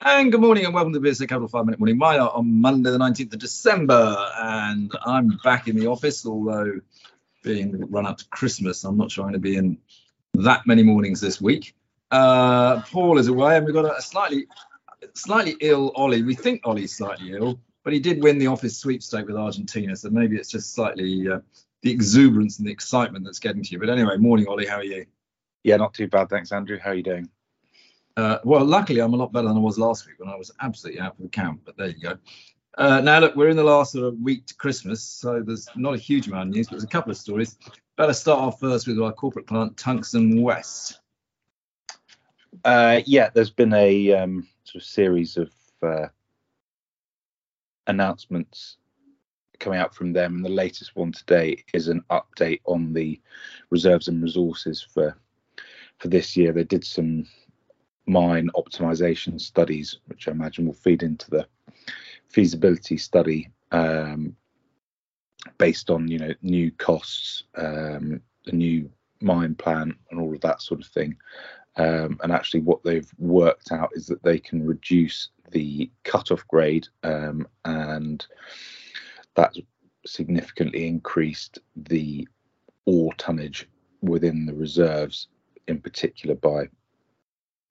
And good morning and welcome to the BSA Capital 5 Minute Morning Miner on Monday, the 19th of December. And I'm back in the office, although being run up to Christmas, I'm not going to be in that many mornings this week. Uh, Paul is away, and we've got a slightly slightly ill Ollie. We think Ollie's slightly ill, but he did win the office sweepstake with Argentina, so maybe it's just slightly uh, the exuberance and the excitement that's getting to you. But anyway, morning, Ollie. How are you? Yeah, not too bad, thanks, Andrew. How are you doing? Uh, well, luckily, I'm a lot better than I was last week when I was absolutely out for the count. But there you go. Uh, now, look, we're in the last sort of week to Christmas, so there's not a huge amount of news, but there's a couple of stories. Better start off first with our corporate client, Tungsten West. Uh, yeah, there's been a um, sort of series of uh, announcements coming out from them, and the latest one today is an update on the reserves and resources for for this year. They did some mine optimization studies, which I imagine will feed into the feasibility study um, based on you know new costs, um, the new mine plan, and all of that sort of thing. Um, and actually, what they've worked out is that they can reduce the cutoff grade, um, and that's significantly increased the ore tonnage within the reserves, in particular by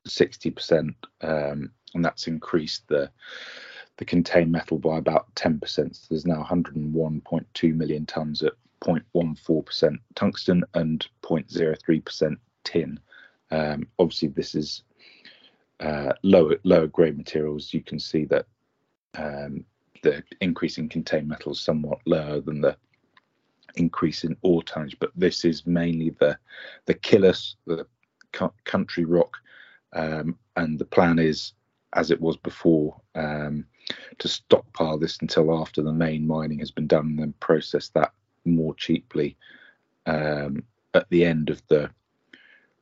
60%, um, and that's increased the the contained metal by about 10%. So there's now 101.2 million tons at 0.14% tungsten and 0.03% tin. Um, obviously, this is uh, lower lower grade materials. You can see that um, the increase in contained metal is somewhat lower than the increase in ore tonnage, but this is mainly the the killas, the country rock, um, and the plan is, as it was before, um, to stockpile this until after the main mining has been done and then process that more cheaply um, at the end of the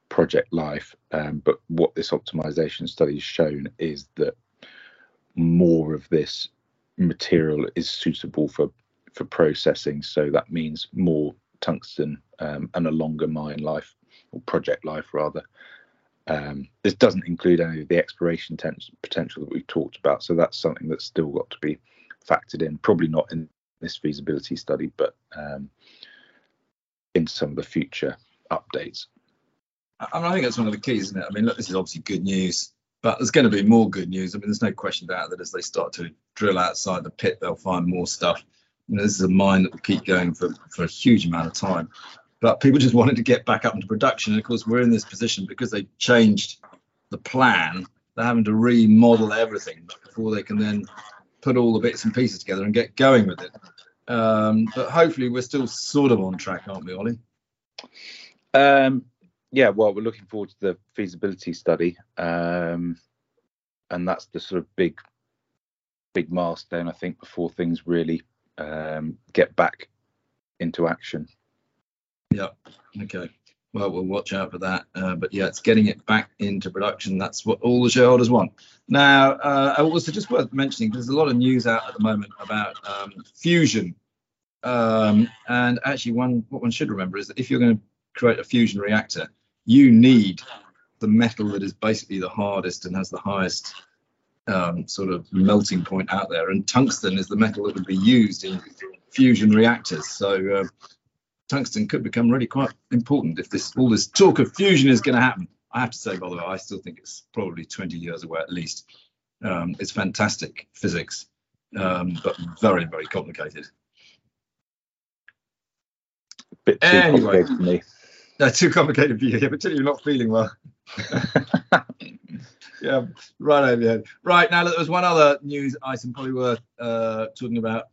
project life. Um, but what this optimization study has shown is that more of this material is suitable for for processing. So that means more tungsten um, and a longer mine life or project life rather. Um, this doesn't include any of the exploration ten- potential that we've talked about, so that's something that's still got to be factored in. Probably not in this feasibility study, but um, in some of the future updates. I, mean, I think that's one of the keys, isn't it? I mean, look, this is obviously good news, but there's going to be more good news. I mean, there's no question about that as they start to drill outside the pit, they'll find more stuff. You know, this is a mine that will keep going for, for a huge amount of time but people just wanted to get back up into production. And of course, we're in this position because they changed the plan. They're having to remodel everything before they can then put all the bits and pieces together and get going with it. Um, but hopefully, we're still sort of on track, aren't we, Ollie? Um, yeah, well, we're looking forward to the feasibility study, um, and that's the sort of big, big milestone I think before things really um, get back into action. Yeah. Okay. Well, we'll watch out for that. Uh, but yeah, it's getting it back into production. That's what all the shareholders want. Now, uh, also just worth mentioning, there's a lot of news out at the moment about um, fusion. Um, and actually, one what one should remember is that if you're going to create a fusion reactor, you need the metal that is basically the hardest and has the highest um, sort of melting point out there. And tungsten is the metal that would be used in fusion reactors. So uh, tungsten could become really quite important if this all this talk of fusion is going to happen. I have to say, by the way, I still think it's probably 20 years away at least. Um, it's fantastic physics, um, but very, very complicated. Bit too anyway, complicated for me. No, too complicated for you, yeah, particularly you're not feeling well. yeah, right over your head. Right, now there was one other news item probably worth uh, talking about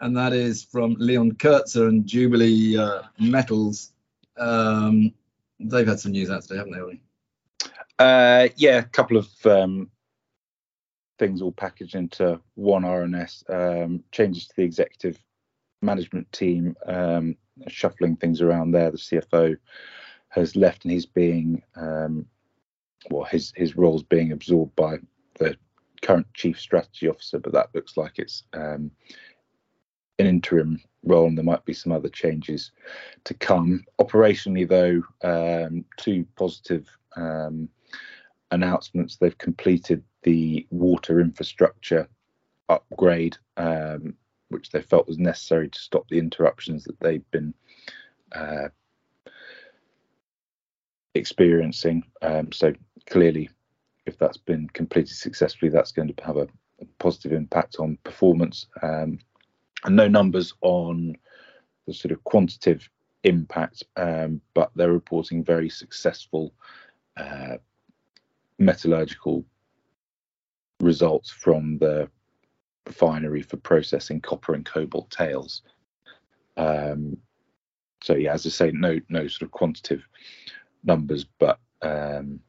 and that is from Leon Coetzer and Jubilee uh, Metals. Um, they've had some news out today, haven't they, Ollie? Uh, yeah, a couple of um, things all packaged into one RNS. Um, changes to the executive management team, um, shuffling things around there. The CFO has left, and he's being um, well, his his role's being absorbed by the current chief strategy officer, but that looks like it's um, an interim role, and there might be some other changes to come. Operationally, though, um, two positive um, announcements. They've completed the water infrastructure upgrade, um, which they felt was necessary to stop the interruptions that they've been uh, experiencing. Um, so clearly, if that's been completed successfully, that's going to have a, a positive impact on performance. Um, and no numbers on the sort of quantitative impact, um, but they're reporting very successful uh, metallurgical results from the refinery for processing copper and cobalt tails. Um, so yeah, as I say, no no sort of quantitative numbers, but um,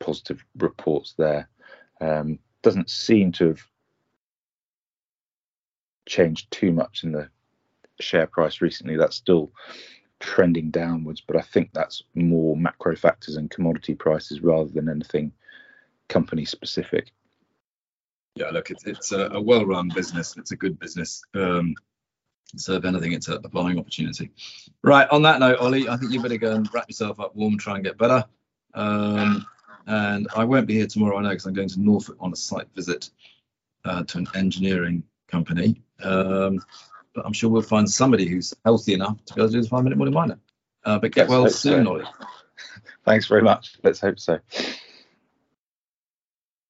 positive reports there. Um, doesn't seem to have changed too much in the share price recently. That's still trending downwards, but I think that's more macro factors and commodity prices rather than anything company specific. Yeah, look, it's it's a, a well-run business. It's a good business. Um, so if anything, it's a, a, buying opportunity. Right. On that note, Ollie, I think you better go and wrap yourself up warm, try and get better. Um, and I won't be here tomorrow, I know, because I'm going to Norfolk on a site visit uh, to an engineering company. Um, but I'm sure we'll find somebody who's healthy enough to be able to do the five minute morning miner. Uh, but get Let's well soon, so. Ollie. Thanks very much. Let's hope so.